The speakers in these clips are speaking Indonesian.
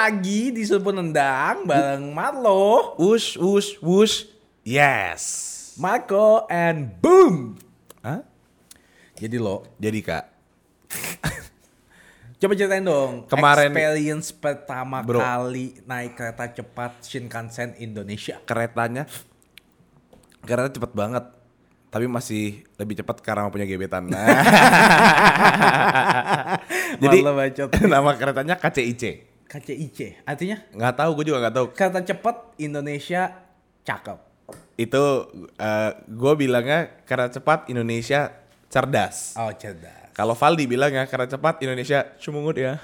lagi di Supu Nendang bareng Marlo, Wush, wush, wush. Yes. Marco, and boom. Hah? Jadi lo, Jadi kak, coba ceritain dong. Kemarin- experience pertama Bro. kali naik kereta cepat Shinkansen Indonesia. keretanya, kereta cepet banget. Tapi masih lebih cepat karena punya gebetan. Nah. Jadi nama keretanya KCIC. KCIC, artinya Nggak tahu, gue juga nggak tahu. kereta cepat Indonesia cakep. Itu gue bilangnya kereta cepat Indonesia cerdas. Oh cerdas. Kalau Valdi bilangnya kereta cepat Indonesia cumungut ya.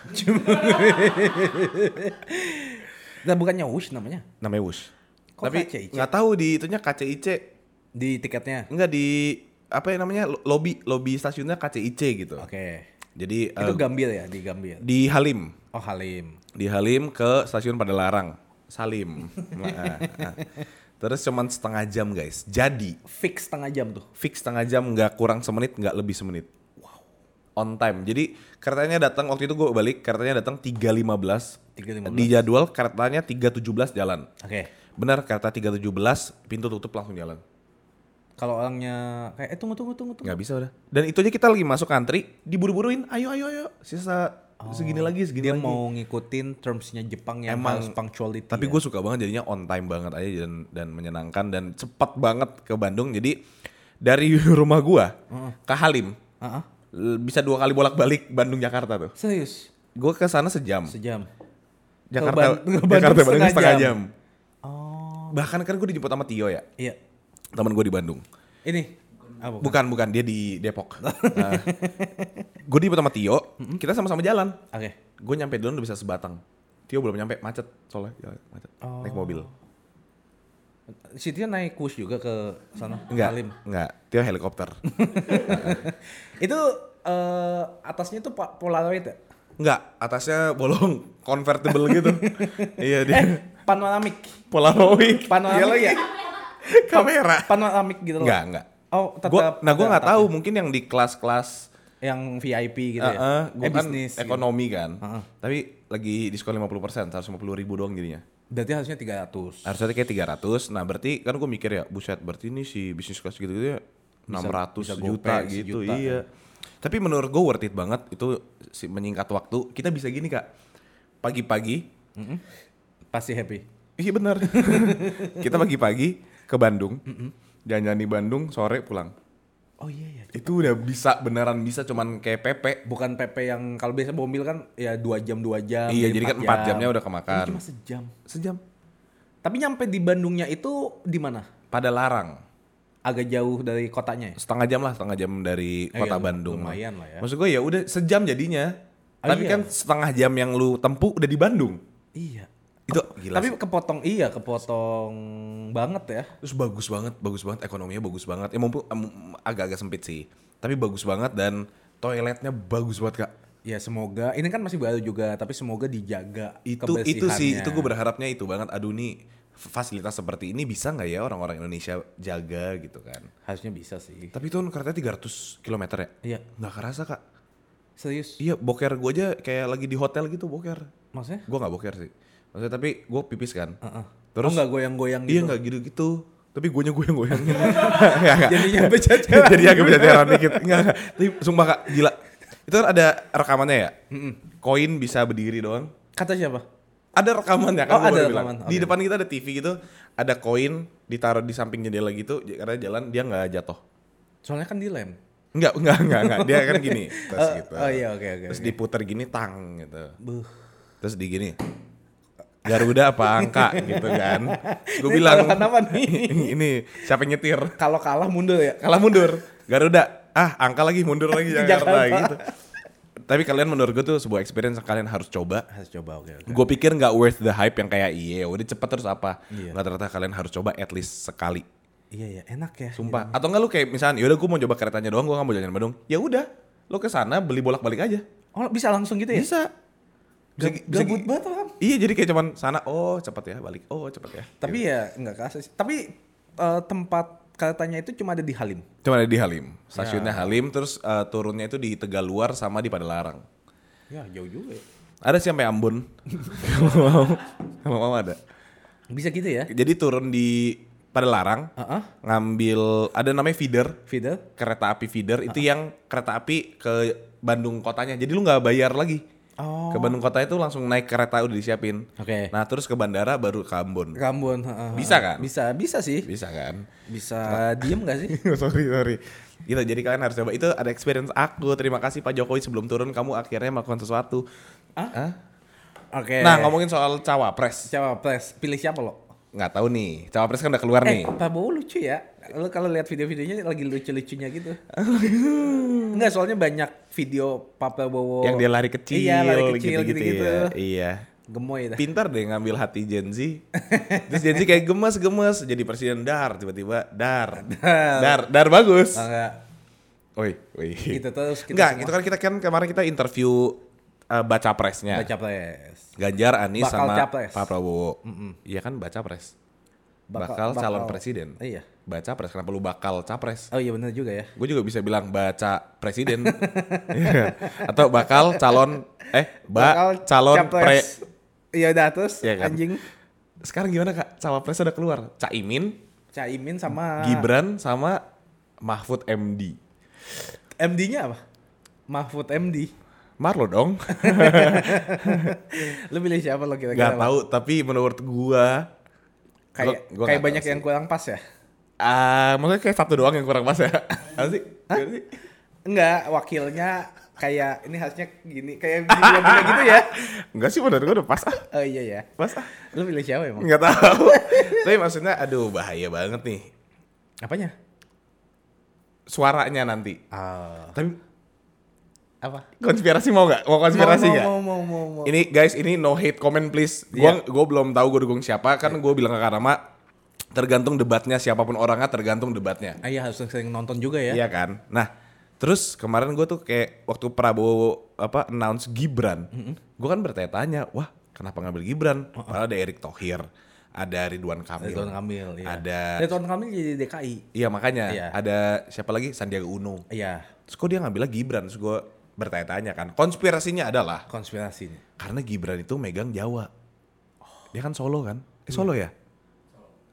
Nah bukannya Wush namanya Namanya Wush. Kok Tapi nggak tahu di itunya KCIC. di tiketnya. Enggak di apa yang namanya lobby lobby stasiunnya KCIC gitu. Oke. Jadi Itu eh, Gambir ya di Gambir. di Halim, Oh Halim. di Halim ke stasiun Padalarang, Salim. Nah, nah. Terus cuman setengah jam guys. Jadi Fix setengah jam tuh. fix setengah jam nggak kurang semenit nggak lebih semenit. Wow. On time. Jadi keretanya datang waktu itu gue balik keretanya datang 3.15. 3.15. Di jadwal keretanya 3.17 jalan. Oke. Benar kereta 3.17 pintu tutup langsung jalan. Kalau orangnya kayak eh tunggu tunggu tunggu tunggu. nggak bisa udah dan itu aja kita lagi masuk antri diburu-buruin ayo ayo ayo sisa segini lagi segini Dia lagi mau ngikutin termsnya Jepang yang Emang, harus punctuality. tapi ya. gue suka banget jadinya on time banget aja dan dan menyenangkan dan cepat banget ke Bandung jadi dari rumah gua ke Halim Heeh. l- bisa dua kali bolak-balik Bandung Jakarta tuh Serius. gue ke sana sejam Sejam. Jakarta Ban- ke Bandung Jakarta Bandung setengah setengah jam. jam. Oh. bahkan kan gue dijemput sama Tio ya Iya. Teman gue di Bandung Ini. Apa? bukan bukan dia di Depok nah, gue dijemput sama Tio kita sama-sama jalan Oke. gue nyampe dulu udah bisa sebatang Tio belum nyampe macet soalnya jalan macet Oh. naik mobil Si Tio naik kush juga ke sana. enggak Halim. enggak Tio helikopter Itu eh, atasnya tuh Polaroid ya? enggak atasnya bolong convertible gitu iya dia Eh, panoramik. polaroid Panoramik ya? kamera Panoramik gitu loh. enggak enggak Oh, tetap. gua, nah gue nggak tahu mungkin yang di kelas-kelas yang VIP gitu uh, ya. gue eh, kan bisnis. gitu. ekonomi kan Heeh. tapi lagi diskon 50% 150 ribu doang jadinya Berarti harusnya 300. harusnya kayak 300 nah berarti kan gue mikir ya buset berarti ini si bisnis kelas gitu gitu ya 600 bisa juta gopay gitu sejuta, iya tapi menurut gue worth it banget itu si menyingkat waktu kita bisa gini kak pagi-pagi Pasti happy. iya benar kita pagi-pagi ke Bandung jalan-jalan di Bandung sore pulang Oh iya iya. itu udah bisa beneran bisa cuman kayak Pepe Bukan PP yang kalau biasa mobil kan ya dua jam dua jam. iya jadi kan 4 jam. jamnya udah Ini kemakan cuma sejam. sejam Tapi nyampe di Bandungnya itu di mana? pada larang Agak jauh dari kotanya ya? setengah jam lah setengah jam dari Eh, kota iya, Bandung lumayan lah ya. maksud gue ya udah sejam jadinya Oh, tapi iya. kan setengah jam yang lu tempuh udah di Bandung Iya. Itu gila Tapi sih. kepotong iya, kepotong banget ya. terus bagus banget bagus banget ekonominya bagus banget ya mumpung agak-agak sempit sih tapi bagus banget dan toiletnya bagus banget kak Ya semoga ini kan masih baru juga, tapi semoga dijaga itu itu sih itu gue berharapnya itu banget aduh nih fasilitas seperti ini bisa nggak ya orang-orang Indonesia jaga gitu kan harusnya bisa sih. tapi itu kan kereta 300 km ya Iya, nggak kerasa kak serius. iya boker gue aja kayak lagi di hotel gitu boker Maksudnya? gue nggak boker sih maksudnya tapi gue pipis kan Heeh. Terus- oh, nggak goyang-goyang iya gitu. nggak gitu gitu tapi gue goyang goyangin Jadinya berjajaran. jadi agak berjajaran dikit nggak nggak. tapi sumpah kak gila itu kan ada rekamannya ya koin bisa berdiri doang Kata siapa? ada rekamannya kan Oh, ada rekaman. di depan kita ada TV gitu ada koin ditaruh di samping jendela gitu karena jalan dia nggak jatuh Soalnya kan dilem. Enggak, enggak, enggak, enggak. Dia kan gini, terus Oh, gitu. oh iya, oke, oke, Terus oke. diputer gini tang gitu. Buh. Terus di gini. Garuda apa angka gitu kan. Gue bilang apa nih? ini siapa yang nyetir? Kalau kalah mundur ya. Kalah mundur. Garuda. Ah, angka lagi mundur lagi Jakarta, Jakarta. gitu. Tapi kalian menurut gue tuh sebuah experience yang kalian harus coba. Harus coba oke oke. Gue pikir nggak worth the hype yang kayak iya udah cepet terus apa. Iya. Nggak ternyata kalian harus coba at least sekali. Iya ya, enak ya. Sumpah. Atau enggak lu kayak misalnya yaudah gue mau coba keretanya doang, gue nggak mau jalan Bandung. Ya udah, lu ke sana beli bolak-balik aja. Oh, bisa langsung gitu ya? Bisa. Gab- bisa- Gabut banget kan. Iya jadi kayak cuman sana oh cepet ya balik oh cepet ya. Tapi ya nggak kerasa sih. Tapi eh, tempat keretanya itu cuma ada di Halim. Cuma ada di Halim. Stasiunnya Ya. Halim terus eh, turunnya itu di Tegaluar sama di Padalarang. Ya jauh juga ya. Ada sih sampai Ambon. Kalau mau, kalau mau ada. Bisa gitu ya? Jadi turun di pada larang, Heeh. ngambil ada namanya feeder, Feeder? kereta api feeder itu yang kereta api ke Bandung kotanya. Jadi lu nggak bayar lagi. Oh. Ke Bandung kota itu langsung naik kereta udah disiapin. Oke. Nah terus ke bandara baru ke Ambon. Rambon. heeh, Bisa heeh. kan? Bisa, bisa sih. Bisa kan? Bisa diem gak sih? sorry sorry. Gitu jadi kalian harus coba. Itu ada experience aku. Terima kasih Pak Jokowi sebelum turun kamu akhirnya melakukan sesuatu. Hah? Hah? Oke. Nah ngomongin soal cawapres, Cawapres, pilih siapa lo? nggak tahu nih. Cawapres kan udah keluar Eh, nih. Prabowo lucu ya. Lo kalau lihat video-videonya lagi lucu-lucunya gitu. Enggak, soalnya banyak video Pak Prabowo Yang dia lari kecil, Iya, lari kecil gitu-gitu ya. Iya. Gemoy dah. Pintar deh ngambil hati Gen Z. Terus Gen Z kayak gemes-gemes jadi presiden dar tiba-tiba dar. Dar. Dar, dar bagus. Enggak. Woi, woi. Gitu terus kita Enggak, semua itu kan kita kan kemarin kita interview uh, baca presnya. baca pres. Ganjar, Anies Bakal sama capres. Pak Prabowo. Iya kan baca pres. Bakal, calon presiden. Iya. Baca pres kenapa lu bakal capres? Oh iya benar juga ya. Gue juga bisa bilang baca presiden. Iya. Atau bakal calon eh ba calon pre capres. Iya udah terus Iya kan? anjing Sekarang gimana Kak? Cawapres udah keluar. Caimin, Caimin sama Gibran sama Mahfud MD. MD-nya apa? Mahfud MD. Marlo dong. Lu pilih siapa lo kira-kira? Gak tahu, tapi menurut gua Kayak kayak banyak yang kurang pas ya? Ah maksudnya kayak satu doang yang kurang pas ya. Apa sih? Enggak, wakilnya kayak ini harusnya gini, kayak gini, gini gitu ya. Enggak sih menurut gua udah pas ah. Oh iya ya. Pas ah. Lu pilih siapa emang? Enggak tahu. tapi maksudnya aduh bahaya banget nih Apanya? suaranya nanti. Ah. Tapi Apa? konspirasi mau nggak? Mau konspirasi mau, nggak? mau, mau, mau, mau. Ini guys, ini no hate comment please. Gua gua belum tahu gue dukung siapa kan gue bilang ke Karama tergantung debatnya siapa pun orangnya tergantung debatnya. Ah, iya harus sering nonton juga ya. Iya kan? Nah, terus kemarin gue tuh kayak waktu Prabowo apa announce Gibran, gue kan bertanya-tanya, wah kenapa ngambil Gibran? Padahal ada Erick Thohir, ada Ridwan Kamil, Ridwan Kamil, iya. ada, Ridwan Kamil jadi DKI. iya makanya Iya. ada siapa lagi Sandiaga Uno. Iya, Terus kok dia ngambilnya Gibran? Terus gue bertanya-tanya kan, konspirasinya adalah konspirasinya. karena Gibran itu megang Jawa. Dia kan Solo kan? Eh Solo ya?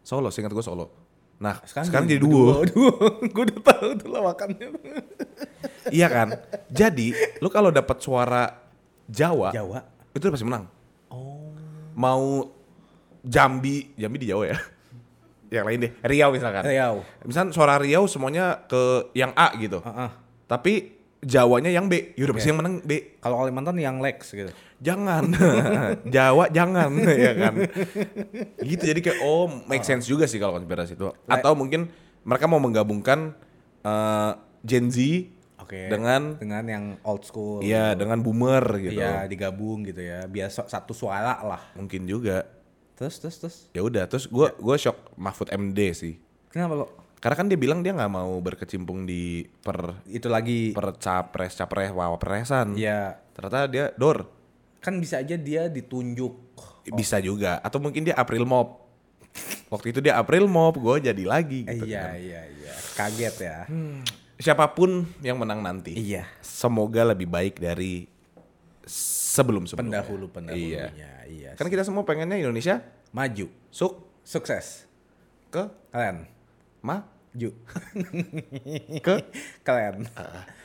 Solo, seingat gue Solo. Nah, sekarang, jadi duo. Duo. Gue udah tahu tuh lawakannya. iya kan? Jadi, lu kalau dapat suara Jawa, Jawa. itu pasti menang. Oh. Mau Jambi, Jambi di Jawa ya. yang lain deh, Riau misalkan. Riau. Misalkan suara Riau semuanya ke yang A gitu. Heeh. Tapi Jawanya yang B, ya udah pasti yang menang B. Kalau Kalimantan yang Lex gitu. Jangan. Jawa jangan ya kan. Gitu jadi kayak oh make sense juga sih kalau konspirasi itu. Atau mungkin mereka mau menggabungkan eh, Gen Z Oke. dengan dengan yang old school. iya dengan boomer gitu. Iya, digabung gitu ya. Biar so- satu suara lah. Mungkin juga. Terus terus terus. Ya udah terus gua gua shock Mahfud MD sih. Kenapa lo? Karena kan dia bilang dia nggak mau berkecimpung di per Itu lagi per capres capres wawapresan. ya Ternyata dia dor kan bisa aja dia ditunjuk. bisa juga atau mungkin dia April Mop. Waktu itu dia April Mop, gue jadi lagi Eh, gitu iya kan. iya iya. Kaget ya. Siapa pun yang menang nanti, Iya. semoga lebih baik dari sebelum sebelumnya. Pendahulu pendahulunya. Iya. Kan kita semua pengennya Indonesia maju, suk sukses. ke Keren. ma Ju. ke Keren.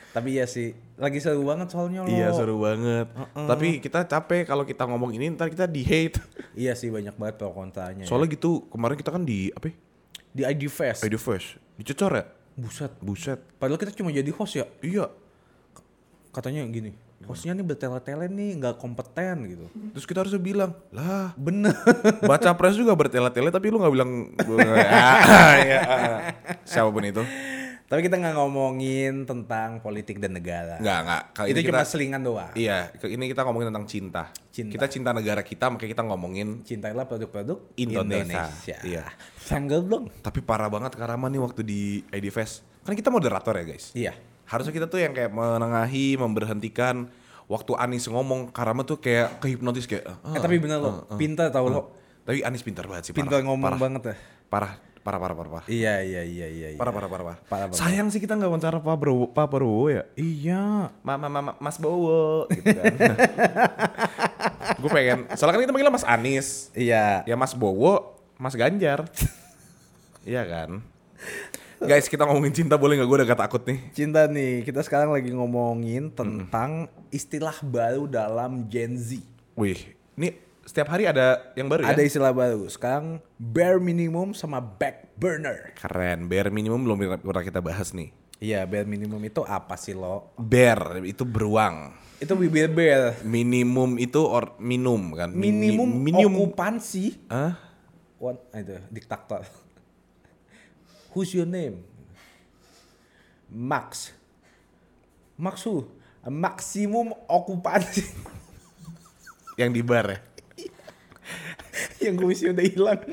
Tapi ya sih, lagi seru banget soalnya lo. iya seru banget. Tapi kita capek kalau kita ngomong ini ntar kita di hate. Iya sih banyak banget pro kontranya. ya. Soalnya gitu kemarin kita kan di apa? ya? Di ID Fest. ID First dicecor ya. Buset. Buset. Padahal kita cuma jadi host ya. Iya. Katanya gini, hostnya nih bertele-tele nih nggak kompeten gitu. Terus kita harusnya bilang, lah Bener. baca pres juga bertele-tele tapi lu nggak bilang Ah, iya, ah. siapa pun itu Tapi kita nggak ngomongin tentang politik dan negara. nggak nggak kali Itu ini cuma kita selingan doang. iya ini kita ngomongin tentang cinta. Cinta. kita cinta negara kita makanya kita ngomongin Cintailah produk-produk Indonesia. Indonesia. Iya. Sanggel dong. tapi parah banget Karama nih waktu di ID Fest kan kita moderator ya guys Iya. Harusnya kita tuh yang kayak menengahi memberhentikan waktu Anis ngomong Karama tuh kayak kehipnotis kayak ah, eh tapi bener lo, pintar tau lo. tapi Anis pintar banget sih Pintar parah, ngomong parah, banget ya. parah parah parah parah parah Iya iya iya iya. iya. parah parah parah, parah. Parah banget. sayang sih kita nggak wawancara Pak Prabowo Pak Prabowo ya Iya. Mama, mama, Mas Bowo gitu kan. gue pengen, soalnya kan kita manggilnya Mas Anis. Iya. Ya Mas Bowo, Mas Ganjar. iya kan? Guys, kita ngomongin cinta boleh nggak? Gue udah gak takut nih. Cinta nih, kita sekarang lagi ngomongin tentang istilah baru dalam Gen Z. Wih, ini setiap hari ada yang baru ya? Ada istilah baru. Sekarang bare minimum sama back burner. Keren, bare minimum belum pernah kita bahas nih. Iya, bare minimum itu apa sih lo? Bare itu beruang. Itu bibir bare. Minimum itu or minum kan? Mini- Minimum, minimum. okupansi. Hah? What? Itu diktator. Who's your name? Max. Max who? Maksimum okupansi. Yang di bar ya? Yang kuisnya udah hilang.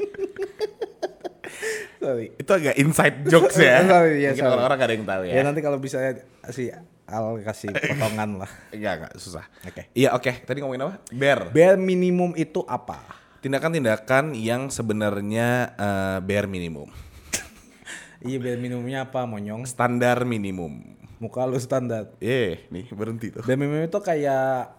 Sorry. Itu agak inside jokes ya. Sorry, ya, Mungkin orang-orang gak ada yang tahu ya. Ya nanti kalau bisa si Al kasih potongan lah. Enggak, enggak, susah. Oke. Iya, oke. Tadi ngomongin apa? Bare. Bare minimum itu apa? Tindakan-tindakan yang sebenarnya eh, bare minimum. Iya bare minimumnya apa monyong? Standar minimum. Muka lu standar. Eh, nih berhenti tuh. Bare minimum itu kayak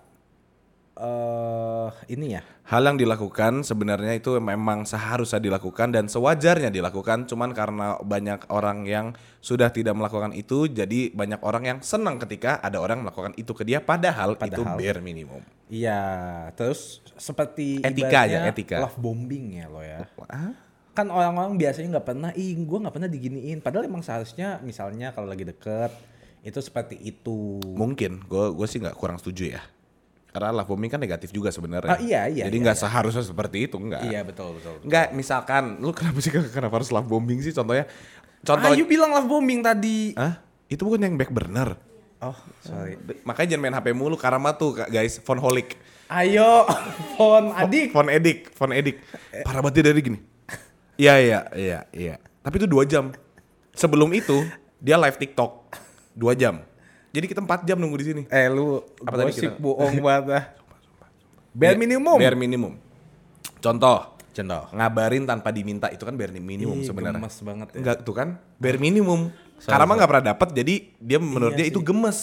eh ini ya. Hal yang dilakukan sebenarnya itu memang seharusnya dilakukan dan sewajarnya dilakukan cuman karena banyak orang yang sudah tidak melakukan itu jadi banyak orang yang senang ketika ada orang melakukan itu ke dia padahal, itu Padahal. bare minimum. Iya, terus seperti Etika aja, etika. Love bombing ya lo ya. Wah, Kan orang-orang biasanya nggak pernah, ih gue nggak pernah diginiin. Padahal emang seharusnya misalnya kalau lagi deket itu seperti itu. mungkin gue gue sih nggak kurang setuju ya. Karena love bombing kan negatif juga sebenarnya. Ah, iya, iya, Jadi iya, nggak seharusnya seperti itu enggak. Iya betul betul. Enggak, misalkan lu kenapa sih kenapa harus love bombing sih contohnya? Contoh Ayu bilang love bombing tadi. Hah? Itu bukan yang back burner. Oh sorry. Makanya jangan main HP mulu karena tuh guys, phone holic. Ayo, phone adik. Phone edik, phone edik. Parah banget dia dari gini. Iya iya iya iya. Tapi itu dua jam. Sebelum itu dia live TikTok dua jam. Jadi kita empat jam nunggu di sini. Eh lu Apa tadi gosip kita- bohong banget ah. Bare minimum. Bare minimum. Contoh, Contoh. ngabarin tanpa diminta itu kan bare minimum sebenarnya. gemes banget ya. Enggak tuh kan? Bare minimum. Karena mah nggak pernah dapat jadi dia menurut Iya dia itu sih. gemes.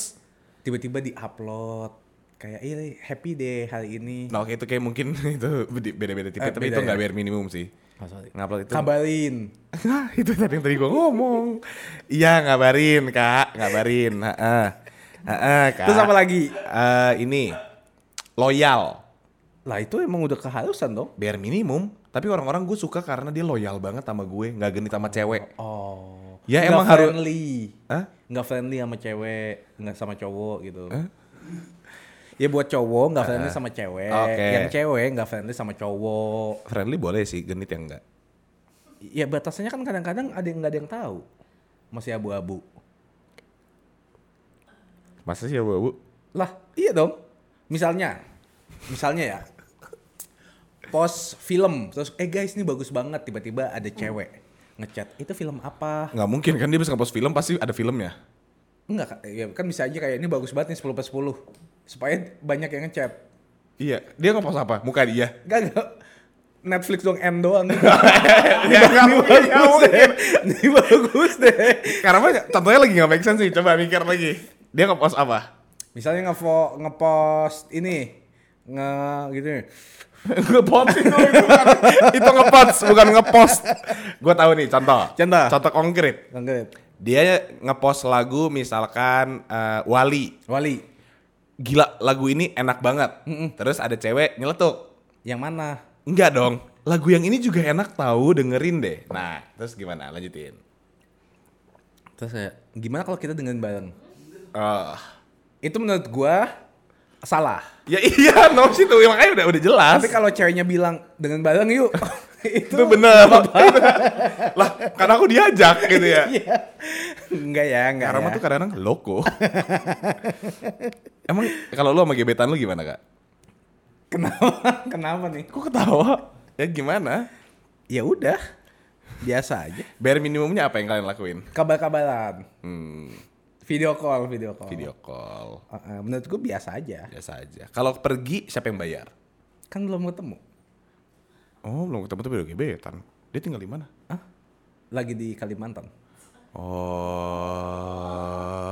Tiba-tiba di-upload kayak iya happy deh hari ini. Nah, oke itu kayak mungkin itu beda-beda tipe, Eh, tapi beda itu ya? nggak bare minimum sih. Oh, sorry. Ngupload itu. Kabarin. Nah, itu tadi yang tadi gua ngomong. Iya, ngabarin, Kak. Ngabarin. Heeh. Heeh, Kak. Terus apa lagi? Eh, ini loyal. Lah itu emang udah keharusan dong. Bare minimum, tapi orang-orang gue suka karena dia loyal banget sama gue, nggak genit sama cewek. Oh. Ya, Nggak emang harus- friendly. Hah? Nggak friendly sama cewek, nggak sama cowok gitu. Ya buat cowok nggak friendly sama cewek. Oke. Yang cewek nggak friendly sama cowok. Friendly boleh sih, genit yang enggak. Ya batasannya kan kadang-kadang ada yang nggak ada yang tahu. Masih abu-abu. Masa sih abu-abu? Lah, iya dong. Misalnya, misalnya ya, post film, terus eh guys ini bagus banget, tiba-tiba ada cewek ngechat, itu film apa? Nggak mungkin kan dia bisa ngepost film pasti ada filmnya. Enggak, ya kan bisa aja kayak ini bagus banget nih 10 per 10. Supaya banyak yang ngechat. Iya, dia ngepost apa? Muka dia. Enggak, enggak. Netflix dong M doang. ya nggak mungkin. Ini bagus deh. Karena contohnya lagi nggak make sense sih. Coba mikir lagi. Dia ngepost apa? Misalnya ngepost ini nge gitu ngepost itu itu, kan. itu ngepost bukan ngepost. Gue tahu nih contoh. Contoh. Contoh konkret. Konkret. Dia ngepost lagu misalkan eh, Wali. Wali, Gila lagu ini enak banget. Terus ada cewek nyeletuk. yang mana? Enggak dong. Lagu yang ini juga enak tahu dengerin deh. Nah, terus gimana? Lanjutin. Terus kayak gimana kalau kita dengan bareng? Ah. Itu menurut gua salah. Ya iya, no sih tuh makanya udah udah jelas. Tapi kalau ceweknya bilang dengan bareng yuk, itu itu bener. lah, karena aku diajak gitu ya. Enggak ya, enggak. Karena ya. tuh kadang-kadang loko. Emang kalau lu sama gebetan lu gimana, Kak? Kenapa? Kenapa nih? Kok ketawa? Ya gimana? Ya udah. Biasa aja. Bare minimumnya apa yang kalian lakuin? Kabar-kabaran. Hmm, Video call, video call. video call. Uh, uh, menurut gue biasa aja. Biasa aja. Kalau pergi siapa yang bayar? Kan belum ketemu. Oh, belum ketemu tuh beda gebetan. Dia tinggal di mana? Lagi di Kalimantan. Oh.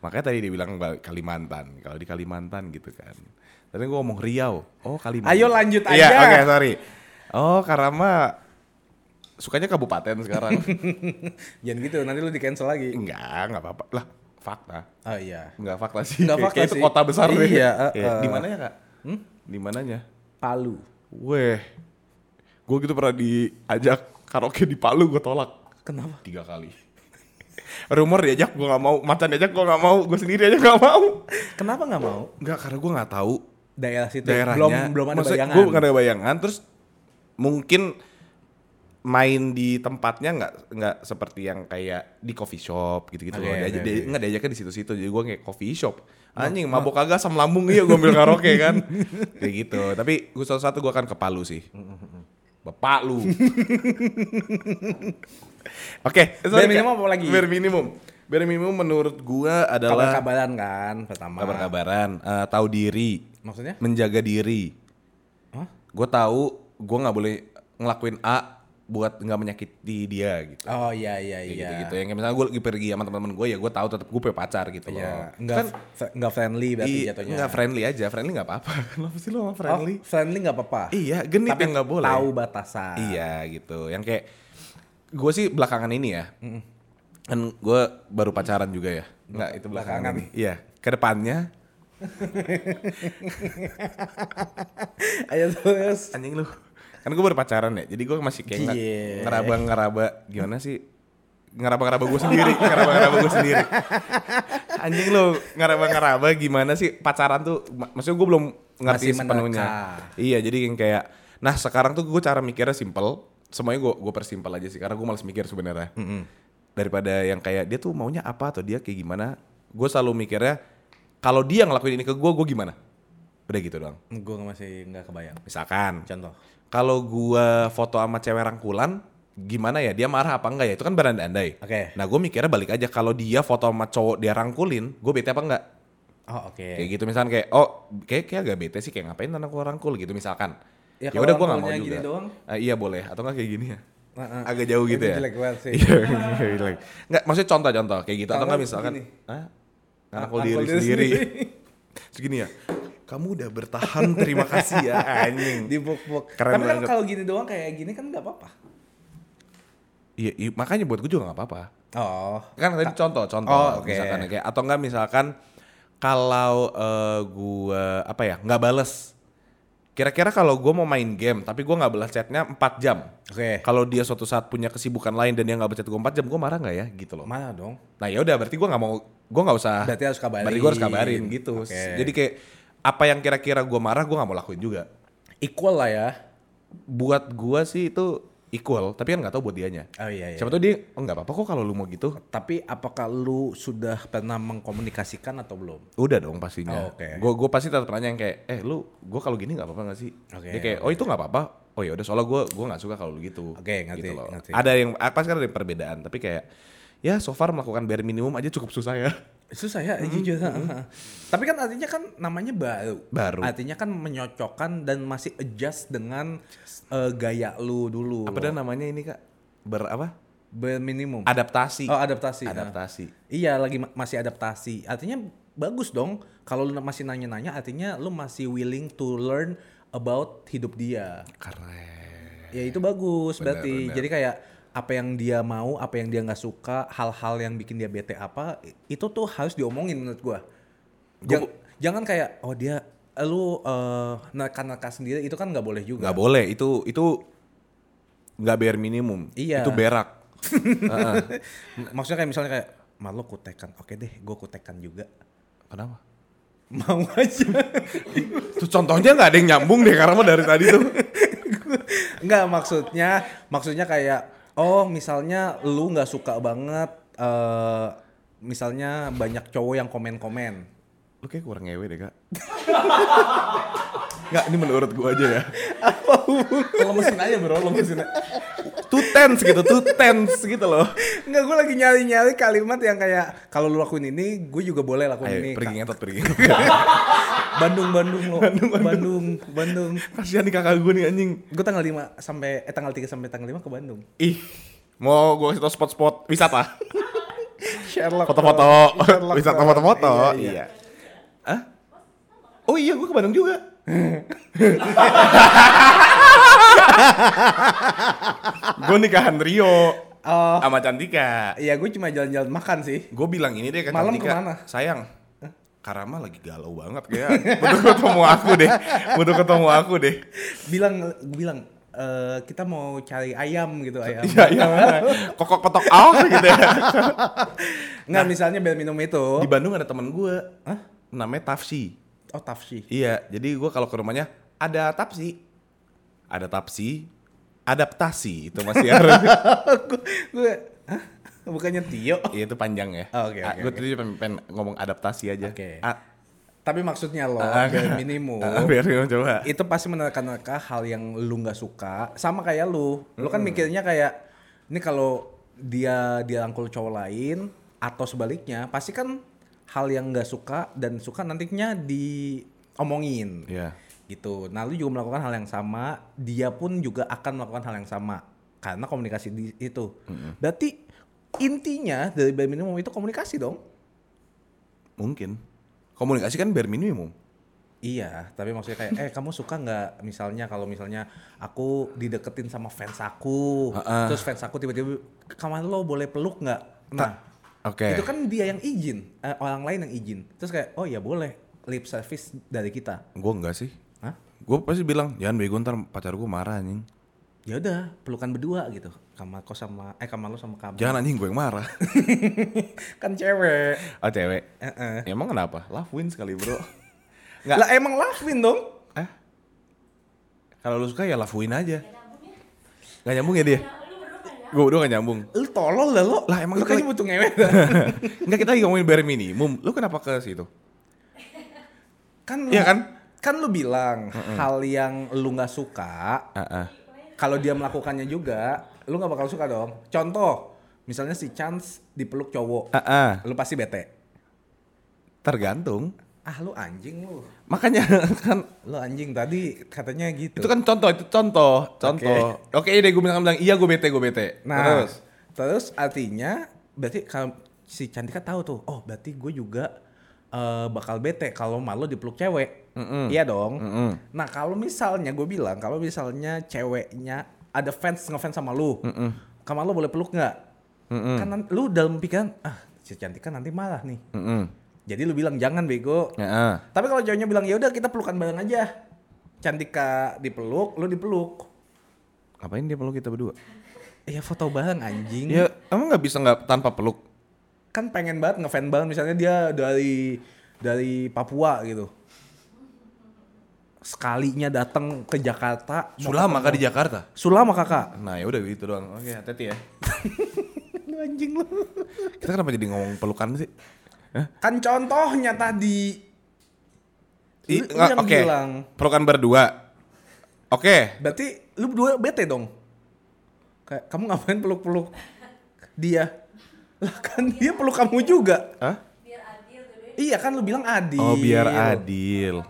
Makanya tadi dia bilang Bal- Kalimantan. Kalau di Kalimantan gitu kan. Tadi gue ngomong Riau. Oh Kalimantan. Ayo lanjut Iya, aja. oke sorry. Oh karena mah sukanya kabupaten sekarang. Jangan gitu, nanti lu di cancel lagi. Enggak, enggak apa-apa. Lah, fakta. Oh iya. Enggak fakta sih. Nggak Kayak- fakta kayak itu kota besar deh. Iya, Iya. eh. Di mananya, Kak? Di mananya? Palu. Weh. Gue gitu pernah diajak karaoke di Palu, gue tolak. Kenapa? Tiga kali. Rumor diajak, gue gak mau. Macan diajak, gue gak mau. Gue sendiri aja gak mau. Kenapa nggak mau? Enggak, karena gue gak tahu Daerah situ daerahnya. belum belum ada bayangan. Gue gak ada bayangan. Terus mungkin main di tempatnya nggak nggak seperti yang kayak di coffee shop gitu-gitu Oke, loh. Diajak, oke, dia- nggak diajaknya di situ-situ. Jadi gue kayak coffee shop. Anjing, mabok kagak asam lambung iya gue ambil karaoke kan. kayak gitu. Tapi gue suatu satu gue akan ke Palu sih. Bapak lu. Oke, Bare sorry, minimum Kak. apa lagi? Bare minimum. Bare minimum menurut gua adalah Kabar-kabaran kan pertama. kabar-kabaran, eh, tahu diri, Maksudnya? menjaga diri. Hah? Gue tahu gue nggak boleh ngelakuin A buat nggak menyakiti dia gitu. Oh iya iya Kayak iya. gitu-gitu. Yang kayak misalnya gue lagi pergi sama teman-teman gue ya gue tahu tetap gue punya pacar gitu Iya, loh. enggak Kan enggak friendly berarti i- jatuhnya. nggak friendly aja, friendly nggak apa-apa. Kenapa sih lo sama friendly? Oh, friendly enggak apa-apa. Iya, genit Tapi yang nggak boleh. Tahu batasan. Iya gitu. Yang kayak gue sih belakangan ini ya. Kan gue baru pacaran juga ya. Enggak, itu belakangan, Belakangan. ini. Iya. Ke depannya Ayo terus. anjing lu. Kan gue baru pacaran ya. Jadi gue masih kayak Cie. ngeraba-ngeraba gimana sih? Ngeraba-ngeraba gue sendiri, ngeraba-ngeraba gue sendiri. Anjing lu, ngeraba-ngeraba gimana sih pacaran tuh? Ma- Maksudnya gue belum ngerti Masih sepenuhnya. Iya, jadi yang kayak nah sekarang tuh gue cara mikirnya simple. Semuanya gue gue persimpel aja sih karena gue malas mikir sebenarnya. Daripada yang kayak dia tuh maunya apa atau dia kayak gimana. Gue selalu mikirnya kalau dia ngelakuin ini ke gue, gue gimana? Udah gitu doang. Gue masih enggak kebayang. Misalkan Contoh. kalau gua foto sama cewek rangkulan gimana ya dia marah apa enggak ya itu kan berandai-andai Oke. nah gue mikirnya balik aja kalau dia foto sama cowok dia rangkulin gue bete apa enggak Oh oke. kayak gitu misalkan kayak oh kayak kayak agak bete sih kayak ngapain anak gue rangkul gitu misalkan Ya, ya udah gue nggak mau juga gini doang. Ah, iya boleh atau enggak kayak gini ya agak jauh gitu Itu ya jelek banget sih. Iya, jelek. nggak maksudnya contoh-contoh kayak gitu atau enggak misalkan ah ngerangkul rangkul diri diri sendiri segini ya kamu udah bertahan terima kasih ya anjing Di book Keren Tapi kan kalau gini doang kayak gini kan enggak apa-apa. Iya, iya, makanya buat gue juga nggak apa-apa. Oh. Kan tadi contoh, contoh. Oh, oke. Misalkan ya, kayak atau enggak misalkan kalau eh, gua apa ya nggak bales. Kira-kira kalau gue mau main game tapi gue nggak balas chatnya 4 jam. Oke. Kalau dia suatu saat punya kesibukan lain dan dia nggak balas chat gue 4 jam, gue marah nggak ya gitu loh. Mana dong? Nah ya udah berarti gue nggak mau, gue nggak usah. Berarti harus kabarin. Berarti gue harus kabarin gitu. Oke. Jadi kayak apa yang kira-kira gue marah gue nggak mau lakuin juga. Equal lah ya. Buat gue sih itu equal, tapi kan nggak tahu buat dianya. Oh iya iya. Siapa tuh dia, oh nggak apa-apa kok kalau lu mau gitu. Tapi apakah lu sudah pernah mengkomunikasikan atau belum? Udah dong pastinya. Oh, oke. Gue gue pasti tetap nanya yang kayak, eh lu, gue kalau gini nggak apa-apa nggak sih? Oke, Dia kayak, oh itu nggak apa-apa. Oh ya udah soalnya gue gue nggak suka kalau lu gitu. Oke, ngerti, Gitu loh. ngerti. Ada yang apa sih ada yang perbedaan, tapi kayak ya so far melakukan bare minimum aja cukup susah ya. Susah ya, jujur. Tapi kan artinya kan namanya baru. Baru. Artinya kan menyocokkan dan masih adjust dengan eh, gaya lu dulu. Apa dan namanya ini kak? Ber apa? Berminimum. Adaptasi. Oh, adaptasi. Adaptasi. Iya, lagi ma- masih adaptasi. Artinya bagus dong. Kalau lu masih nanya-nanya, artinya lu masih willing to learn about hidup dia. Keren. Ya itu bagus Benar, berarti. benar. Jadi kayak apa yang dia mau, apa yang dia nggak suka, hal-hal yang bikin dia bete apa, itu tuh harus diomongin menurut gua. Jang- jangan kayak oh dia lu eh neka-neka sendiri itu kan nggak boleh juga. Nggak boleh. Itu itu nggak bare minimum. Iya. Itu berak. Heeh. Maksudnya kayak misalnya kayak malu kutekan. Oke deh, gua kutekan juga. Kenapa? Mau aja. Tuh contohnya nggak ada yang nyambung deh karena mah dari tadi tuh. Enggak maksudnya, maksudnya kayak oh misalnya lu nggak suka banget eh misalnya banyak cowok yang komen-komen. Lu kayak kurang ngewe deh kak. Nggak, ini menurut gua aja ya. Kalau mesin aja bro, lo mesin aja. Two tense gitu, two tense gitu loh. Enggak, gue lagi nyari-nyari kalimat yang kayak kalau lu lakuin ini, gue juga boleh lakuin Ayo, ini. pergi ngetot, pergi. Bandung, Bandung lo. Bandung, Bandung. Kasihan nih kakak gue nih anjing. Gue tanggal 5 sampai eh tanggal 3 sampai tanggal 5 ke Bandung. Ih, mau gua kasih tau spot-spot wisata. Sherlock. Foto-foto, wisata foto-foto. Iya, iya. Iya. Hah? Oh iya, gue ke Bandung juga. Gue nikahan Rio Oh, sama Cantika. iya gue cuma jalan-jalan makan sih. Gue bilang ini deh ke Malam Cantika. ke mana? Sayang, Karama lagi galau banget kayak. Butuh ketemu aku deh. Butuh ketemu aku deh. Bilang gue bilang eh, kita mau cari ayam gitu ayam. Iya iya. Kokok kotok ah gitu ya. Nggak misalnya biar minum itu. Di Bandung ada temen gue. Hah? Namanya Tafsi. Oh tafsi. Iya, jadi gue kalau ke rumahnya ada Tapsi. Ada Tapsi, adaptasi itu masih harus. gue? Bukannya Tio? Iya itu panjang ya. Oh, oke, oke, gue tadi pengen, pengen ngomong adaptasi aja. Oke. Ah, Tapi maksudnya lo, ah, biar minimum. ah, biar minum coba. itu pasti menerka-nerka hal yang lu nggak suka sama kayak lu lu kan mikirnya kayak ini kalau dia dia rangkul cowok lain atau sebaliknya pasti kan hal yang nggak suka dan suka nantinya diomongin Iya. gitu nah lu juga melakukan hal yang sama dia pun juga akan melakukan hal yang sama karena komunikasi di itu berarti intinya dari bare minimum itu komunikasi dong Mungkin. Komunikasi kan bare minimum. Iya, tapi maksudnya kayak, eh kamu suka nggak misalnya kalau misalnya aku dideketin sama fans aku, Heeh. terus fans aku tiba-tiba, kamu lo boleh peluk nggak? Nah, Oke. itu kan dia yang izin, eh, orang lain yang izin. Terus kayak, oh ya boleh, lip service dari kita. Gue enggak sih. Hah? Gue pasti bilang, jangan bego ntar pacar gue marah anjing. Ya udah, pelukan berdua gitu. Kamar kau sama, eh kamar lo sama kamu. Jangan anjing gue yang marah. kan cewek. oh cewek. Eh-eh. Emang kenapa? Love wins kali bro. Lah emang Lavin dong. Eh? Kalau lu suka ya lafuin aja. Gak nyambung ya dia? Gue udah gak nyambung. Lu tolol lah lo. Lah, emang lu kayaknya butuh ngewe. Enggak kita lagi ngomongin bare minimum. Lu kenapa ke situ? kan lu, Iya kan? Kan lu bilang hal yang lu nggak suka Ah, ah. kalau dia melakukannya juga, lu nggak bakal suka dong. Contoh, misalnya si Chance dipeluk cowok, Ah, ah. lu pasti bete. Tergantung. Ah lu anjing lu, Makanya kan lu anjing tadi katanya gitu. itu kan contoh, itu contoh, contoh. Oke, deh gue bilang bilang iya gue bete, gue bete. Nah, Terus terus artinya berarti kalau si Cantika tahu tuh, oh berarti gue juga eh, bakal bete kalau malu dipeluk cewek. Iya dong. Mm-mm. Nah kalau misalnya gue bilang, kalau misalnya ceweknya ada fans ngefans sama lu, kamar lu boleh peluk nggak? Kan lu dalam pikiran, ah si Cantika nanti marah nih. Mm-mm. Jadi lu bilang jangan bego. Ya. Tapi kalau cowoknya bilang ya udah kita pelukan bareng aja. Cantika dipeluk, lu dipeluk. Ngapain dia peluk kita berdua? Ya foto bareng anjing. Ya emang nggak bisa nggak tanpa peluk? kan pengen banget ngefan banget misalnya dia dari dari Papua gitu sekalinya datang ke Jakarta Sulama ketemu- kah di Jakarta? Sulama kakak Nah ya udah gitu doang. Oke hati-hati ya. Lu anjing lu Kita kenapa jadi ngomong pelukan sih? Hah? kan contohnya tadi I- Lu- yang Oke. bilang. Pelukan berdua. Oke. berarti lu berdua bete dong kayak kamu ngapain peluk-peluk dia lah kan dia peluk kamu juga Hah? biar adil gitu iya kan lu bilang adil Oh biar adil.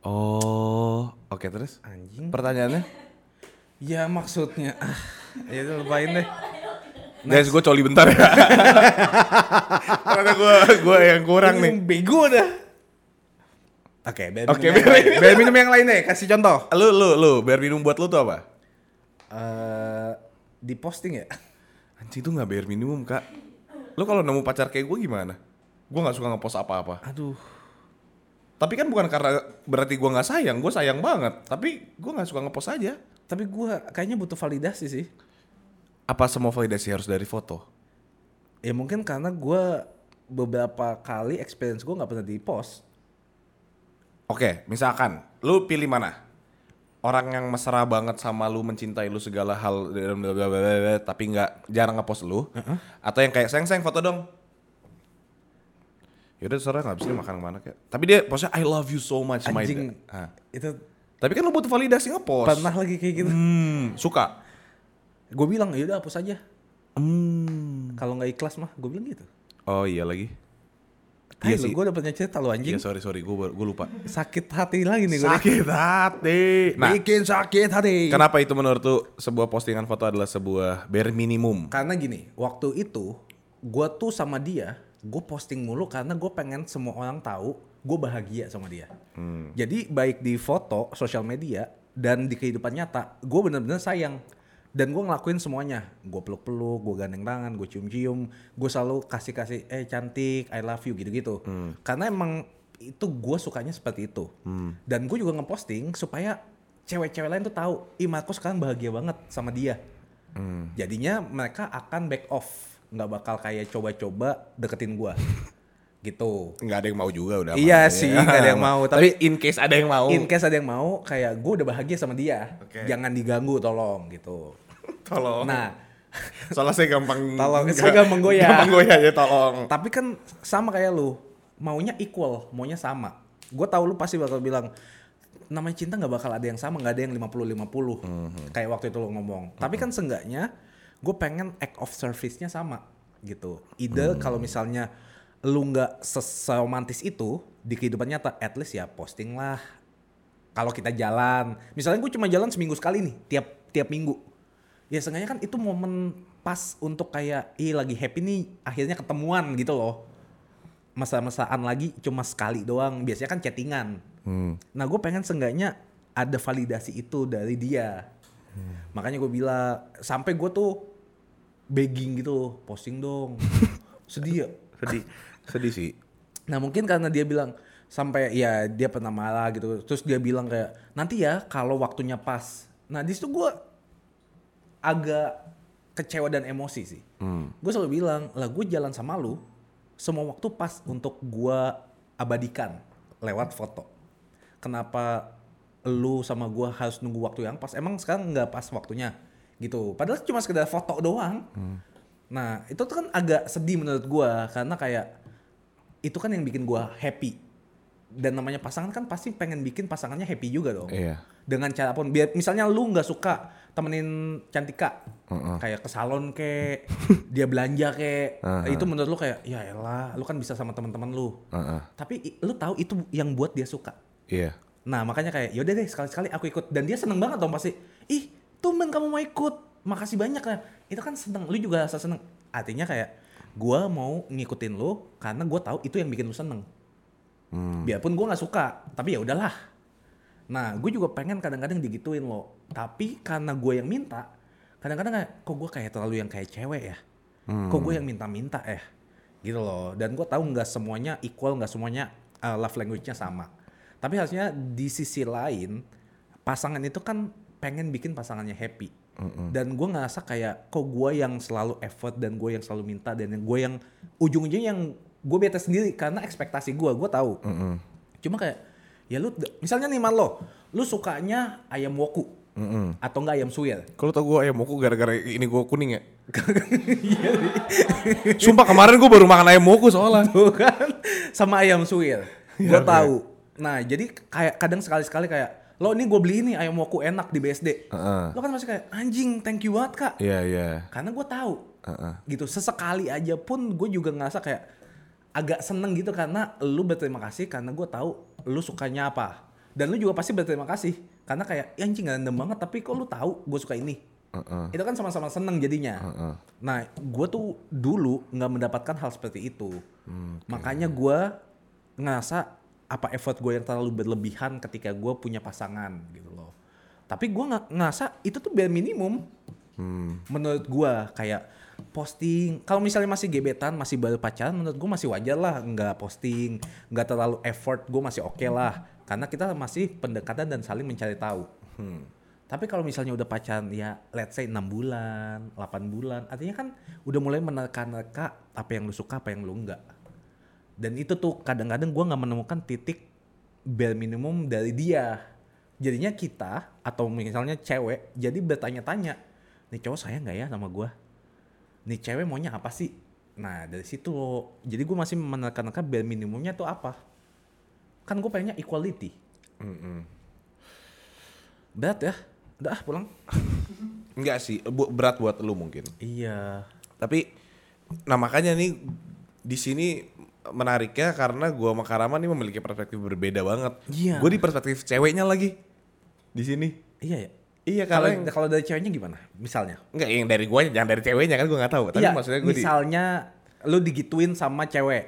Oh, oke terus? anjing Pertanyaannya? ya maksudnya ah ya itu lupain deh Guys, gue coli bentar ya. Karena gue gue yang kurang nih. Bego dah. Oke, biar Oke, yang biar- lain. Biar minum yang lain deh, kasih contoh. Lu lu lu, biar minum buat lu tuh apa? Eh di posting ya? Anjing itu nggak bayar minimum kak. Lu kalau nemu pacar kayak gue gimana? Gue nggak suka ngepost apa-apa. Aduh. Tapi kan bukan karena berarti gue nggak sayang, gue sayang banget. Tapi gue nggak suka ngepost aja. Tapi gua kayaknya butuh validasi sih. Apa semua validasi harus dari foto? Ya mungkin karena gua beberapa kali experience gua nggak pernah di post. Oke, misalkan lu pilih mana? Orang yang mesra banget sama lu, mencintai lu segala hal tapi nggak jarang ngepost lu, atau yang kayak sayang sayang foto dong. Yaudah terserah nggak bisa makan ke mana kayak. Tapi dia postnya I love you so much my Anjing. Ah. Itu Tapi kan lu butuh validasi ngepost. pernah lagi kayak gitu. Hmm, suka. Gue bilang ya udah hapus aja. Hmm. Kalau nggak ikhlas mah, gue bilang gitu. Oh iya lagi. Iya Iya sih. sih. Gue udah pernah cerita lu anjing. Iya sorry sorry gue gue lupa. Sakit hati lagi nih gue. Sakit hati. Nah, Bikin sakit hati. kenapa itu menurut tuh sebuah postingan foto adalah sebuah bare minimum? Karena gini, waktu itu gue tuh sama dia, gue posting mulu karena gue pengen semua orang tahu gue bahagia sama dia. Jadi baik di foto, sosial media, dan di kehidupan nyata, gue bener-bener sayang. Dan gue ngelakuin semuanya. Gue peluk-peluk, gue gandeng tangan, gue cium-cium, gue selalu kasih-kasih, eh cantik, I love you gitu-gitu. Karena emang itu gue sukanya seperti itu. Dan gue juga ngeposting supaya cewek-cewek lain tuh tahu, ih Marco sekarang bahagia banget sama dia. Jadinya mereka akan back off, nggak bakal kayak coba-coba deketin gua. gitu. Nggak ada yang mau juga udah. Iya sih, nggak ada yang mau, Tapi in case ada yang mau. In case ada yang mau, kayak gue udah bahagia sama dia. Oke. Jangan diganggu tolong gitu. tolong. Nah, soalnya saya gampang. Tolong, saya gampang goyah. Gampang goyah ya tolong. tapi kan sama kayak lu, maunya equal, maunya sama. Gue tahu lu pasti bakal bilang namanya cinta nggak bakal ada yang sama, nggak ada yang 50-50. Kayak waktu itu lu ngomong. Tapi kan seenggaknya gue pengen act of service-nya sama gitu. Ide kalau misalnya lu nggak seromantis itu di kehidupan nyata, at least ya posting lah. Kalau kita jalan, misalnya gue cuma jalan seminggu sekali nih, tiap tiap minggu. Ya seenggaknya kan itu momen pas untuk kayak, ih lagi happy nih, akhirnya ketemuan gitu loh. Masa-masaan lagi cuma sekali doang, biasanya kan chattingan. Nah gue pengen seenggaknya ada validasi itu dari dia. Makanya gue bilang, sampai gue tuh begging gitu, posting dong. Sedih ya. Sedih. Sedih sih. Nah mungkin karena dia bilang sampai ya dia pernah marah gitu. Terus dia bilang kayak nanti ya kalau waktunya pas. Nah di situ gue agak kecewa dan emosi sih. Gue selalu bilang lah gue jalan sama lu semua waktu pas untuk gue abadikan lewat foto. Kenapa lu sama gue harus nunggu waktu yang pas? Emang sekarang nggak pas waktunya gitu. Padahal cuma sekedar foto doang. Nah itu tuh kan agak sedih menurut gue karena kayak itu kan yang bikin gua happy dan namanya pasangan kan pasti pengen bikin pasangannya happy juga dong Iya. dengan cara pun biar misalnya lu nggak suka temenin Cantika kayak ke salon ke dia belanja ke itu menurut lu kayak ya elah lu kan bisa sama teman-teman lu Heeh. tapi i- lu tahu itu yang buat dia suka Iya. Nah makanya kayak yaudah deh sekali-sekali aku ikut dan dia seneng banget dong pasti. Ih tumben kamu mau ikut, makasih banyak ya. Itu kan seneng, lu juga rasa seneng. Artinya kayak gua mau ngikutin lu karena gua tahu itu yang bikin lu seneng. Biarpun gua nggak suka, tapi ya udahlah. Nah gue juga pengen kadang-kadang digituin lo. Tapi karena gue yang minta, kadang-kadang kok gue kayak terlalu yang kayak cewek ya. Kok gue yang minta-minta ya. Gitu loh. Dan gue tahu nggak semuanya equal, nggak semuanya uh, love language-nya sama. Tapi harusnya di sisi lain pasangan itu kan pengen bikin pasangannya happy. Dan gue ngerasa kayak kok gue yang selalu effort dan gue yang selalu minta dan gue yang ujung-ujungnya yang gue bete sendiri karena ekspektasi gue, gue tahu. Cuma kayak ya lu misalnya nih man lo, lu sukanya ayam woku atau enggak ayam suwir? Kalau tau gue ayam moku gara-gara ini gue kuning ya. Iya Sumpah kemarin gue baru makan ayam moku soalnya. Tuh kan sama ayam suwir. Iya, Gue tahu. Nah, jadi kayak kadang sekali-sekali kayak lo ini gue beli ini ayam woku enak di BSD. Heeh. Lo kan masih kayak anjing, thank you banget kak. Iya iya. Karena gue tahu. Heeh. Gitu sesekali aja pun gue juga ngerasa kayak agak seneng gitu karena lu berterima kasih karena gue tahu lu sukanya apa. Dan lu juga pasti berterima kasih karena kayak "Ya, anjing random banget tapi kok lu tahu gue suka ini. Heeh. Itu kan sama-sama seneng jadinya. Heeh. Nah, gue tuh dulu nggak mendapatkan hal seperti itu. Makanya gue ngerasa apa effort gue yang terlalu berlebihan ketika gue punya pasangan gitu loh. Tapi gue nggak ngerasa itu tuh bare minimum. Menurut gue kayak posting. Kalau misalnya masih gebetan, masih baru pacaran, menurut gue masih wajar lah nggak posting, nggak terlalu effort. Gue masih oke lah. Karena kita masih pendekatan dan saling mencari tahu. Tapi kalau misalnya udah pacaran ya let's say 6 bulan, 8 bulan, artinya kan udah mulai menerka-nerka apa yang lu suka, apa yang lu enggak. Dan itu tuh kadang-kadang gua nggak menemukan titik bare minimum dari dia. Jadinya kita atau misalnya cewek jadi bertanya-tanya, nih cowok sayang nggak ya sama gua? Nih cewek maunya apa sih? Nah dari situ loh, jadi gue masih menekan-nekan bare minimumnya tuh apa? Kan gue pengennya equality. Berat ya? Udah ah, pulang. Enggak sih, bu- berat buat lu mungkin. Iya. Tapi nah makanya nih di sini menariknya karena gua sama Karama nih memiliki perspektif berbeda banget. Iya. Gue di perspektif ceweknya lagi di sini. Iya ya. Iya Kalau kalau yang- kalau dari ceweknya gimana? Misalnya. enggak yang dari gua jangan dari ceweknya kan gua nggak tahu. Tapi Iya, maksudnya gue di misalnya lu digituin sama cewek.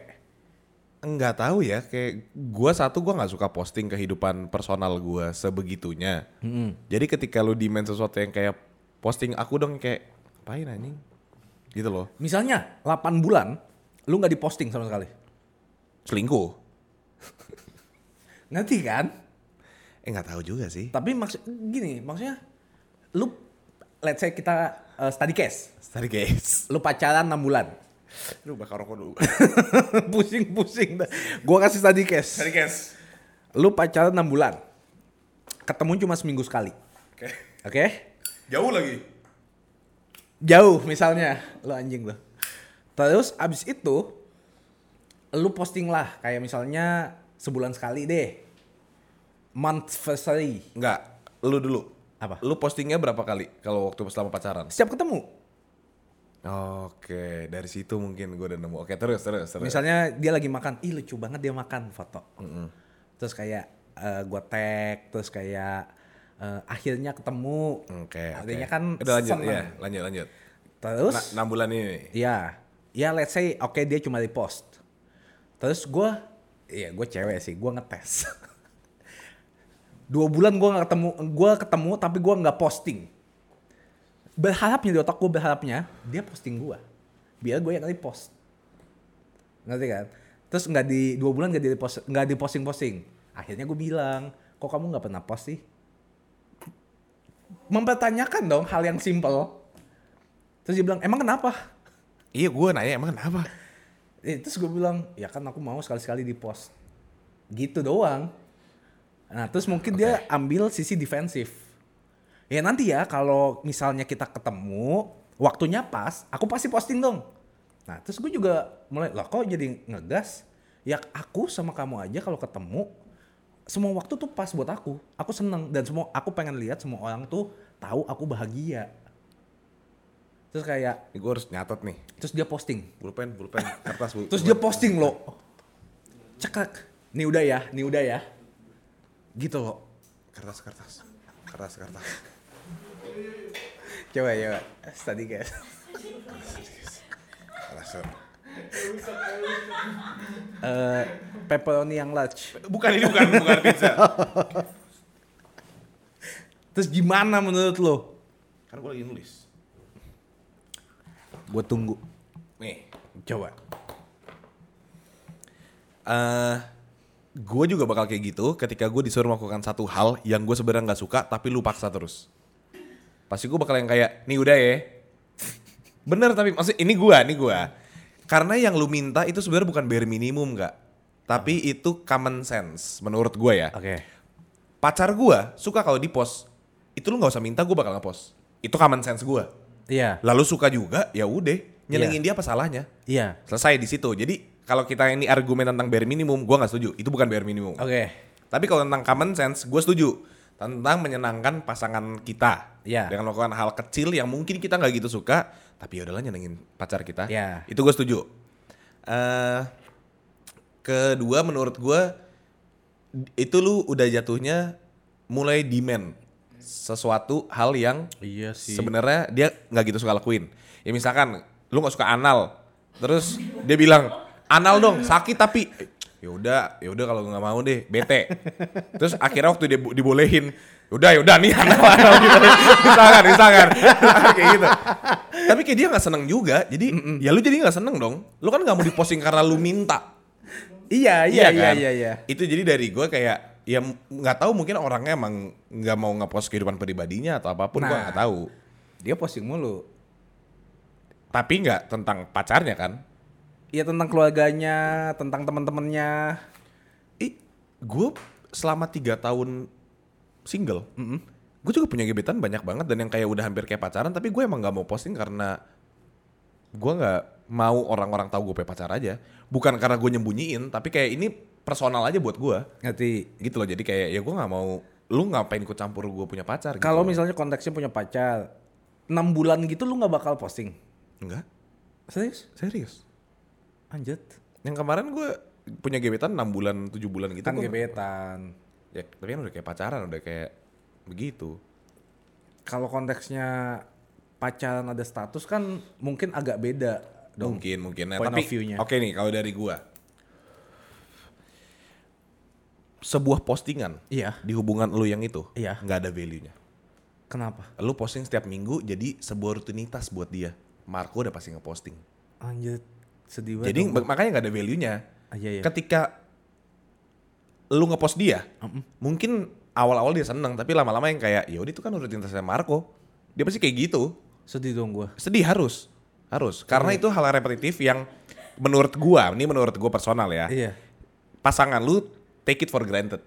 Enggak tahu ya, kayak gua satu gua nggak suka posting kehidupan personal gua sebegitunya. Jadi ketika lu demand sesuatu yang kayak posting aku dong kayak apain anjing? Gitu loh. Misalnya 8 bulan lu nggak diposting sama sekali. Selingkuh. Ngerti kan? Eh nggak tahu juga sih. Tapi maksud gini, maksudnya lu let's say kita uh, study case. Tadi guys. Lu pacaran 6 bulan. Lu bakal rokok dulu. Pusing-pusing dah. Gua kasih study case. Tadi guys. Lu pacaran 6 bulan. Ketemu cuma seminggu sekali. Oke. Oke? Jauh lagi. Jauh misalnya. Lu anjing lu. Terus abis itu lu posting lah kayak misalnya sebulan sekali deh. Monthversary. Enggak, lu dulu. Apa? Lu postingnya berapa kali kalau waktu selama pacaran? Setiap ketemu. Oke, dari situ mungkin gue udah nemu. Oke, terus terus terus. Misalnya dia lagi makan, ih lucu banget dia makan foto. Terus kayak eh, gua tag, terus kayak eh, akhirnya ketemu. Oke, oke. Artinya kan udah lanjut ya, lanjut lanjut. Terus 6 bulan ini. ya, ya let's say oke dia cuma repost. Terus gua, iya gue cewek sih, gua ngetes. Dua bulan gua nggak ketemu, gua ketemu tapi gua nggak posting. Berharapnya di otak gue berharapnya dia posting gua, biar gue yang repost. ngerti kan terus nggak di dua bulan nggak di nggak di posting posting akhirnya gue bilang kok kamu nggak pernah post sih mempertanyakan dong hal yang simple terus dia bilang emang kenapa Iya, gue nanya emang kenapa? Eh, terus gue bilang ya kan aku mau sekali sekali di post. Gitu doang. Nah terus mungkin dia ambil sisi defensif. Ya nanti ya kalau misalnya kita ketemu waktunya pas aku pasti posting dong. Nah terus gue juga mulai lah kok jadi ngegas? Ya aku sama kamu aja kalau ketemu semua waktu tuh pas buat aku. Aku seneng dan semua aku pengen lihat semua orang tuh tahu aku bahagia terus kayak gue harus nyatet nih. terus dia posting Pulpen, pulpen, kertas. pul- Terus dia posting loh. Cekak. Nih udah ya, nih udah ya. Gitu loh. kertas, kertas, kertas, kertas. Coba coba. Tadi guys. kertas. Eh pepperoni yang large. Bukan ini bukan bukan pizza. Terus gimana menurut lo? Karena gue lagi nulis. Gue tunggu. Nih. Coba. eh gue juga bakal kayak gitu ketika gue disuruh melakukan satu hal yang gue sebenarnya nggak suka tapi lu paksa terus. Pasti gue bakal yang kayak, nih udah ya. Bener tapi maksud ini gue, ini gue. Karena yang lu minta itu sebenarnya bukan bare minimum nggak, tapi itu common sense menurut gue ya. Oke. Pacar gue suka kalau di post, itu lu nggak usah minta gue bakal ngepost. Itu common sense gue. Iya. Lalu suka juga, ya udah, nyenengin dia apa salahnya? Iya. Selesai di situ. Jadi kalau kita ini argumen tentang bare minimum, gua nggak setuju. Itu bukan bare minimum. Oke. Tapi kalau tentang common sense, gue setuju tentang menyenangkan pasangan kita Iya. dengan melakukan hal kecil yang mungkin kita nggak gitu suka, tapi ya udahlah nyenengin pacar kita. Iya. Itu gue setuju. eh kedua menurut gue itu lu udah jatuhnya mulai demand sesuatu hal yang Iya sih. sebenarnya dia nggak gitu suka lakuin. Ya misalkan lu nggak suka anal, terus dia bilang anal dong sakit tapi ya udah ya udah kalau nggak mau deh bete. Terus akhirnya waktu dia dibolehin, udah ya udah nih anal anal gitu. misalkan misalkan kayak gitu. Tapi kayak dia nggak seneng juga, jadi ya lu jadi nggak seneng dong. Lu kan nggak mau diposting karena lu minta. Iya, iya, iya, kan? iya, iya. Itu jadi dari gue kayak ya nggak tahu mungkin orangnya emang nggak mau ngepost kehidupan pribadinya atau apa pun gue Nah. nggak tahu. Dia posting mulu. Tapi nggak tentang pacarnya kan? Iya tentang keluarganya, tentang teman-temannya. Ih, gue selama tiga tahun single, gue juga punya gebetan banyak banget dan yang kayak udah hampir kayak pacaran. Tapi gue emang nggak mau posting karena gue nggak mau orang-orang tahu gue punya pacar aja. Bukan karena gue nyembunyiin, tapi kayak ini personal aja buat gue. Ngerti? Gitu loh. Jadi kayak ya gue nggak mau, lu ngapain ikut campur gue punya pacar? gitu Kalau misalnya konteksnya punya pacar, 6 bulan gitu lu nggak bakal posting. enggak, Serius? serius. Anjir. Yang kemarin gue punya gebetan 6 bulan, 7 bulan gitu. Kan gebetan. Ya, tapi kan udah kayak pacaran, udah kayak begitu. Kalau konteksnya pacaran ada status kan mungkin agak beda dong. Mungkin, mungkin. Nah, Point tapi of view-nya. oke nih kalau dari gua. Sebuah postingan Iya. di hubungan lu yang itu Iya. nggak ada value-nya. Kenapa? Lu posting setiap minggu jadi sebuah rutinitas buat dia. Marco udah pasti ngeposting. Anjir, sedih banget. Jadi dong. mak- makanya nggak ada value-nya. Ah, iya, iya. Ketika lu ngepost dia, mungkin awal-awal dia seneng, tapi lama-lama yang kayak ya udah itu kan rutinitasnya Marco. Dia pasti kayak gitu. sedih dong gua. Sedih harus, harus. Karena itu hal repetitif yang menurut gua, ini menurut gua personal ya. Iya. Pasangan lu take it for granted.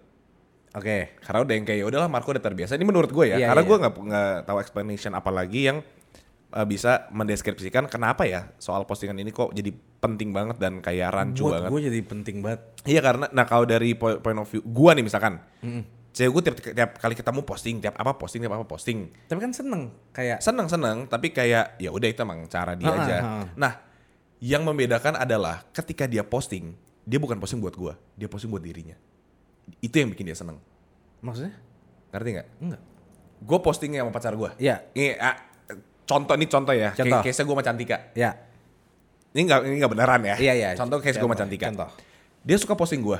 Oke. Karena udah yang kayak "Ya udahlah Marco udah terbiasa. Ini menurut gue ya. Iya, karena iya. gue nggak nggak tahu explanation apa lagi yang uh, bisa mendeskripsikan kenapa ya soal postingan ini kok jadi penting banget dan kayak rancu Buat banget. gue jadi penting banget. Iya karena nah kalau dari po- point of view gue nih misalkan, cewek gue tiap, tiap kali ketemu posting, tiap apa posting, tiap apa posting, Tapi kan seneng kayak seneng seneng, tapi kayak ya udah itu emang cara dia Ah, aja. ah. Nah, yang membedakan adalah ketika dia posting, dia bukan posting buat gue, dia posting buat dirinya. Itu yang bikin dia seneng. maksudnya? Ngerti nggak? Enggak. Gue postingnya sama pacar gue. Iya. Ini ah, contoh ini contoh ya. Contoh. Kayak case gue sama Cantika. Ya. Ini nggak ini nggak beneran ya. Iya, iya. Contoh case gue sama Cantika. contoh. Dia suka posting gue.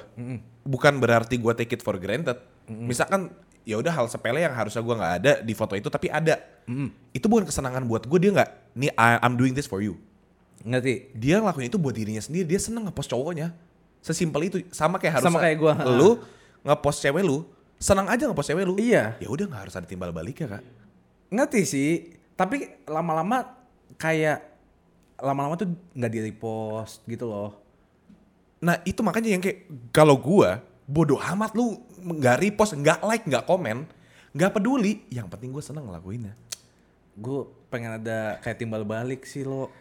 Bukan berarti gue take it for granted. Misalkan ya udah hal sepele yang harusnya gue nggak ada di foto itu tapi ada. Itu bukan kesenangan buat gue dia nggak. Nih I- I'm doing this for you. Ngerti? Dia ngelakuin itu buat dirinya sendiri. Dia seneng ngepost cowoknya. Sesimpel itu. Sama kayak harusnya. Sama kayak gua. Lu ngepost cewek lu. Senang aja ngepost cewek lu. Iya. Ya udah nggak harus ada timbal balik ya kak. Ngerti sih. Tapi lama-lama kayak lama-lama tuh nggak di repost gitu loh. Nah itu makanya yang kayak kalau gua bodoh amat lu nggak repost, nggak like, nggak komen, nggak peduli. Yang penting gue seneng ngelakuinnya. Gue pengen ada kayak timbal balik sih lo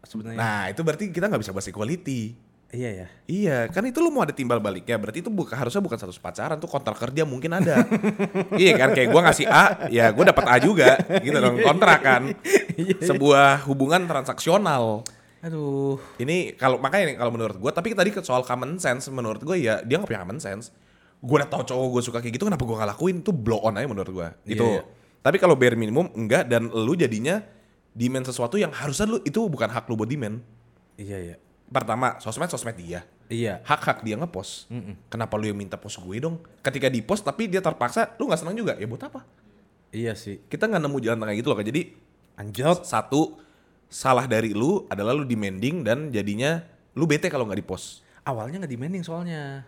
sebenarnya. Nah itu berarti kita nggak bisa bahas equality. Iya ya. Iya, kan itu lu mau ada timbal baliknya. Berarti itu bukan harusnya bukan satu pacaran tuh kontrak kerja mungkin ada. iya kan kayak gua ngasih A, ya gue dapat A juga, gitu dong kontrak kan. Sebuah hubungan transaksional. Aduh. Ini kalau makanya nih, kalau menurut gue, tapi tadi soal common sense menurut gue ya dia nggak punya common sense. Gue udah tau cowok gue suka kayak gitu, kenapa gue nggak lakuin? Itu blow on aja menurut. Gitu. Iya, iya. Tapi kalau bare minimum enggak dan lu jadinya demand sesuatu yang harusnya lu itu bukan hak lu buat demand. Iya ya. Pertama, sosmed sosmed dia. Iya. Hak-hak dia ngepost. Kenapa lu yang minta post gue dong? Ketika di post tapi dia terpaksa, lu nggak senang juga. Ya buat apa? Iya sih. Kita nggak nemu jalan tengah gitu loh. Jadi Anjot. satu salah dari lu adalah lu demanding dan jadinya lu bete kalau nggak di post. Awalnya nggak demanding soalnya.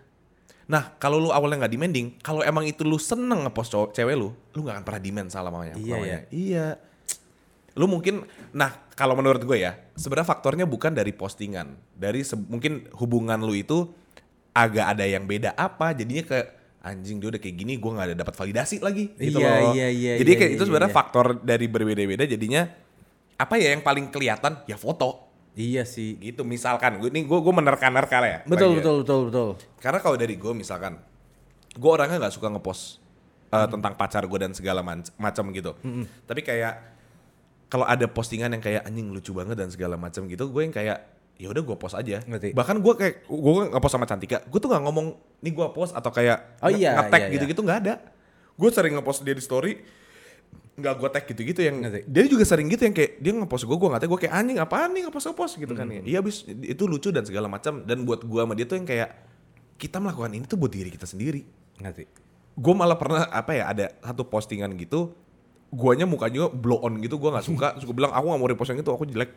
Nah, kalau lu awalnya nggak demanding, kalau emang itu lu seneng ngepost cewek lu, lu nggak akan pernah demand salah mamanya. Iya, mamanya. Iya. Lu mungkin, nah kalau menurut gue ya, sebenarnya faktornya bukan dari postingan, dari mungkin hubungan lu itu agak ada yang beda apa, jadinya ke anjing dia udah kayak gini, gue nggak ada dapat validasi lagi, gitu Iya, loh. iya, iya, Jadi iya, kayak iya, itu sebenarnya iya. faktor dari berbeda-beda, jadinya apa ya yang paling kelihatan ya foto Iya sih. gitu misalkan gue ini gue gue menerka-nerka ya Betul ya. betul betul betul. karena kalau dari gue misalkan gue orangnya nggak suka ngepost uh, tentang pacar gue dan segala macam gitu tapi kayak kalau ada postingan yang kayak anjing lucu banget dan segala macam gitu gue yang kayak ya udah gue post aja Ngerti. bahkan gue kayak gue ngepost sama Cantika gue tuh nggak ngomong nih gue post atau kayak Oh nge- iya, nge-tag iya, iya. gitu-gitu nggak ada gue sering ngepost dia di story nggak gue tag gitu-gitu yang Ngerti. dia juga sering gitu yang kayak dia ngepost gue gue nggak tag gue kayak anjing apaan nih ngepost ngepost gitu kan ya iya abis itu lucu dan segala macam dan buat gue sama dia tuh yang kayak kita melakukan ini tuh buat diri kita sendiri Ngerti. gue malah pernah apa ya ada satu postingan gitu guanya mukanya blow on gitu gue nggak suka gue bilang aku nggak mau repost yang itu aku jelek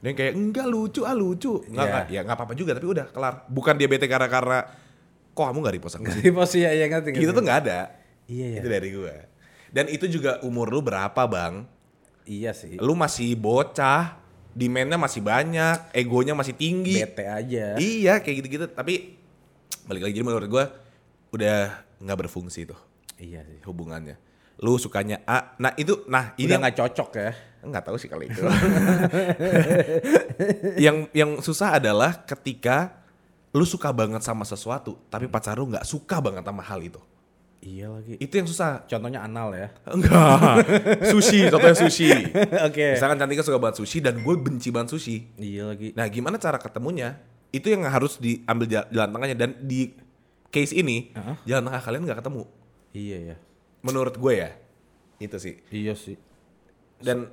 dia kayak enggak lucu ah lucu nggak Iya. nggak ya nggak apa-apa juga tapi udah kelar bukan dia bete karena karena kok kamu nggak repost aku Ngerti pos ya ya ngerti. gitu tuh nggak ada Iya ya. itu dari gue dan itu juga umur lu berapa bang Iya sih. lu masih bocah demandnya masih banyak egonya masih tinggi Bete aja. iya kayak gitu-gitu tapi balik lagi jadi menurut gue udah nggak berfungsi tuh Iya sih. hubungannya. Lu sukanya A. Nah, itu nah ini Udah yang nggak cocok ya. nggak tahu sih kali itu. yang yang susah adalah ketika lu suka banget sama sesuatu tapi pacar lu nggak suka banget sama hal itu. Iya lagi. Itu yang susah. Contohnya anal ya. Enggak. sushi, contohnya sushi. Oke. Misalkan Cantika suka banget sushi dan gue benci banget sushi. Iya lagi. Nah, gimana cara ketemunya? Itu yang harus diambil ja- jalan tengahnya dan di case ini Heeh. jalan tengah kalian nggak ketemu. Iya ya. Menurut gue ya. Itu sih. Iya sih. Dan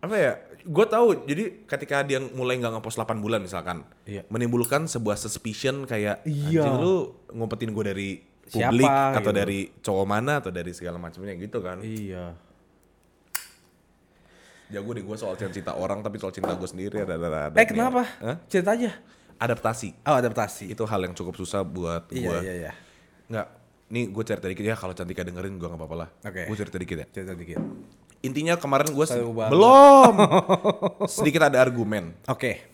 apa ya? Gue tahu. Jadi ketika dia mulai nggak ngepost 8 bulan misalkan, Iya. menimbulkan sebuah suspicion kayak Iya. anjing lu ngumpetin gue dari Siapa, publik atau gitu. dari cowok mana atau dari segala macamnya gitu kan. Iya. Jago deh gue soal cinta orang tapi soal cinta gue sendiri ada ada. ada Eh kenapa? Hah? Cerita aja. Adaptasi. Oh adaptasi. Itu hal yang cukup susah buat Iya gue. iya iya. Nggak. Nih gue cerita dikit ya kalau Cantika dengerin gue nggak apa-apa lah. Oke. Gue cerita dikit ya. Cerita dikit. Intinya kemarin gue belum sedikit ada argumen Oke.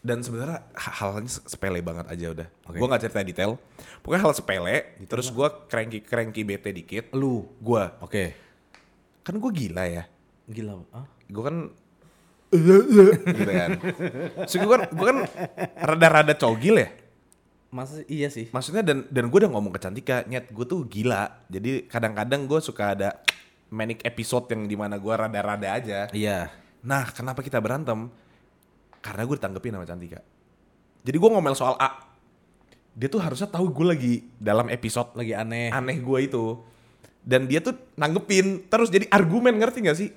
dan sebenarnya ha- halnya se- sepele banget aja udah. Oke. Gue nggak cerita detail. Pokoknya hal sepele. Terus gue cranky cranky bete dikit. Lu. Gue Oke. kan gue gila ya. Gila. Ah? Gue kan gitu kan. So, gue kan gue kan rada-rada cogil ya. Masa iya sih. Maksudnya dan dan gue udah ngomong ke Cantika, nyet gue tuh gila. Jadi kadang-kadang gue suka ada manic episode yang di mana gue rada-rada aja. Iya. Nah, kenapa kita berantem? Karena gue ditanggepin sama Cantika. Jadi gue ngomel soal A. Dia tuh harusnya tahu gue lagi dalam episode Lagi aneh. aneh gue itu. Dan dia tuh nanggepin terus jadi argumen ngerti gak sih?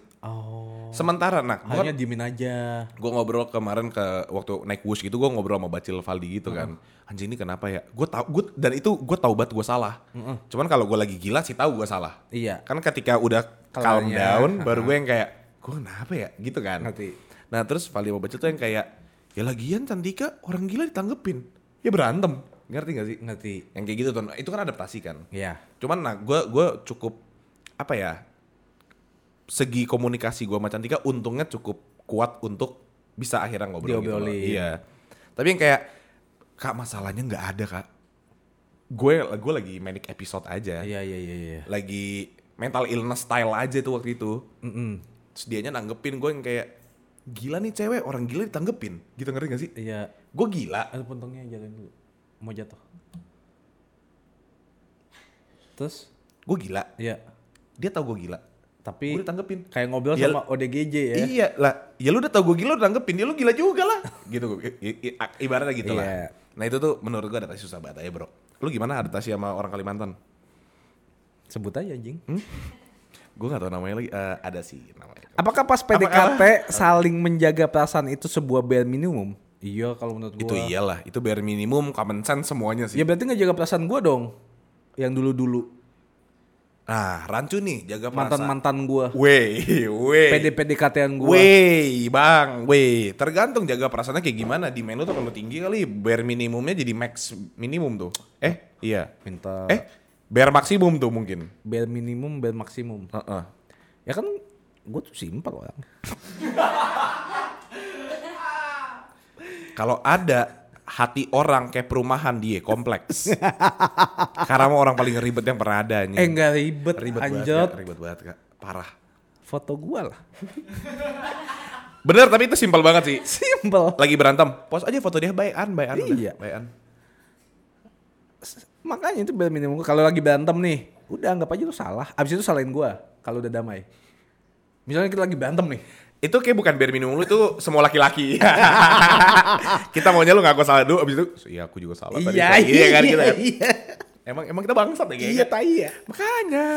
Sementara nah, Hanya diemin aja. gue ngobrol kemarin ke waktu naik wush gitu gue ngobrol sama Bacil Valdi gitu kan. Anjing ini kenapa ya? Gue tau gue dan itu gue tau banget gue salah. Cuman kalau gue lagi gila sih tahu gue salah. Iya. kan ketika udah calm Kelanya, down ha-ha. baru gue yang kayak gue kenapa ya? Gitu kan. Ngerti. nah terus Valdi sama Bacil tuh yang kayak ya lagian Cantika orang gila ditanggepin. Ya berantem. Ngerti gak sih? Ngerti. yang kayak gitu tuh itu kan adaptasi kan? Iya. Cuman nah gue gue cukup apa ya segi komunikasi gue sama Cantika untungnya cukup kuat untuk bisa akhirnya ngobrol gitu loh. Iya. Tapi yang kayak kak masalahnya nggak ada kak. Gue gue lagi manic episode aja. Iya iya iya iya. Lagi mental illness style aja tuh waktu itu. Mm-mm. Terus dianya nanggepin gue yang kayak gila nih cewek orang gila ditanggepin gitu ngerti gak sih? Iya. Gue gila. Ada puntungnya jalan dulu. Mau jatuh. Terus? Gue gila. Iya. Dia tahu gue gila. Tapi Gue ditanggepin. kayak ngobrol Ya- sama ODGJ ya. Iya lah, ya lu udah tau gue gila udah nanggepin, ya lu gila juga lah. gitu, ibaratnya gitu Iya. lah. Nah itu tuh menurut gue adaptasi susah banget ya bro. Lu gimana adaptasi sama orang Kalimantan? Sebut aja anjing. Gue gak tau namanya lagi, Eh, ada sih namanya. Apakah pas PDKT saling menjaga perasaan itu sebuah bare minimum? Iya kalau menurut gua. Itu iyalah, itu bare minimum, common sense semuanya sih. Ya berarti ngejaga perasaan gua dong. Yang dulu-dulu Nah, rancu nih, jaga perasaan. mantan-mantan gua. Wey, wey. PD-PDKT-an gua. Wey, bang, wey. Tergantung jaga perasaannya kayak gimana. Di menu tuh kalau tinggi kali, bare minimumnya jadi max minimum tuh. Eh, iya. Minta Eh, bare maksimum tuh mungkin. bare minimum, bare maksimum. Heeh. Ya kan gua tuh simpel orang. Kalau ada hati orang kayak perumahan dia kompleks. Karena mau orang paling ribet yang pernah ada nih. Eh enggak ribet, ribet banget, anjot. Kak. ribet banget kak, parah. Foto gua lah. Bener tapi itu simpel banget sih. Simpel. Lagi berantem, post aja foto dia bayan, bayan Iya. bayan. Makanya itu bare minimum. Kalau lagi berantem nih, udah anggap aja lu salah. Abis itu salahin gua kalau udah damai. Misalnya kita lagi berantem nih. Itu kayak bukan bare minimum lu itu semua laki-laki. kita maunya lu ngaku salah dulu abis itu, iya aku juga salah tadi. Iya kan kita kan. Iya. Emang emang kita bangsat ya. Iya, tai ya. Makanya.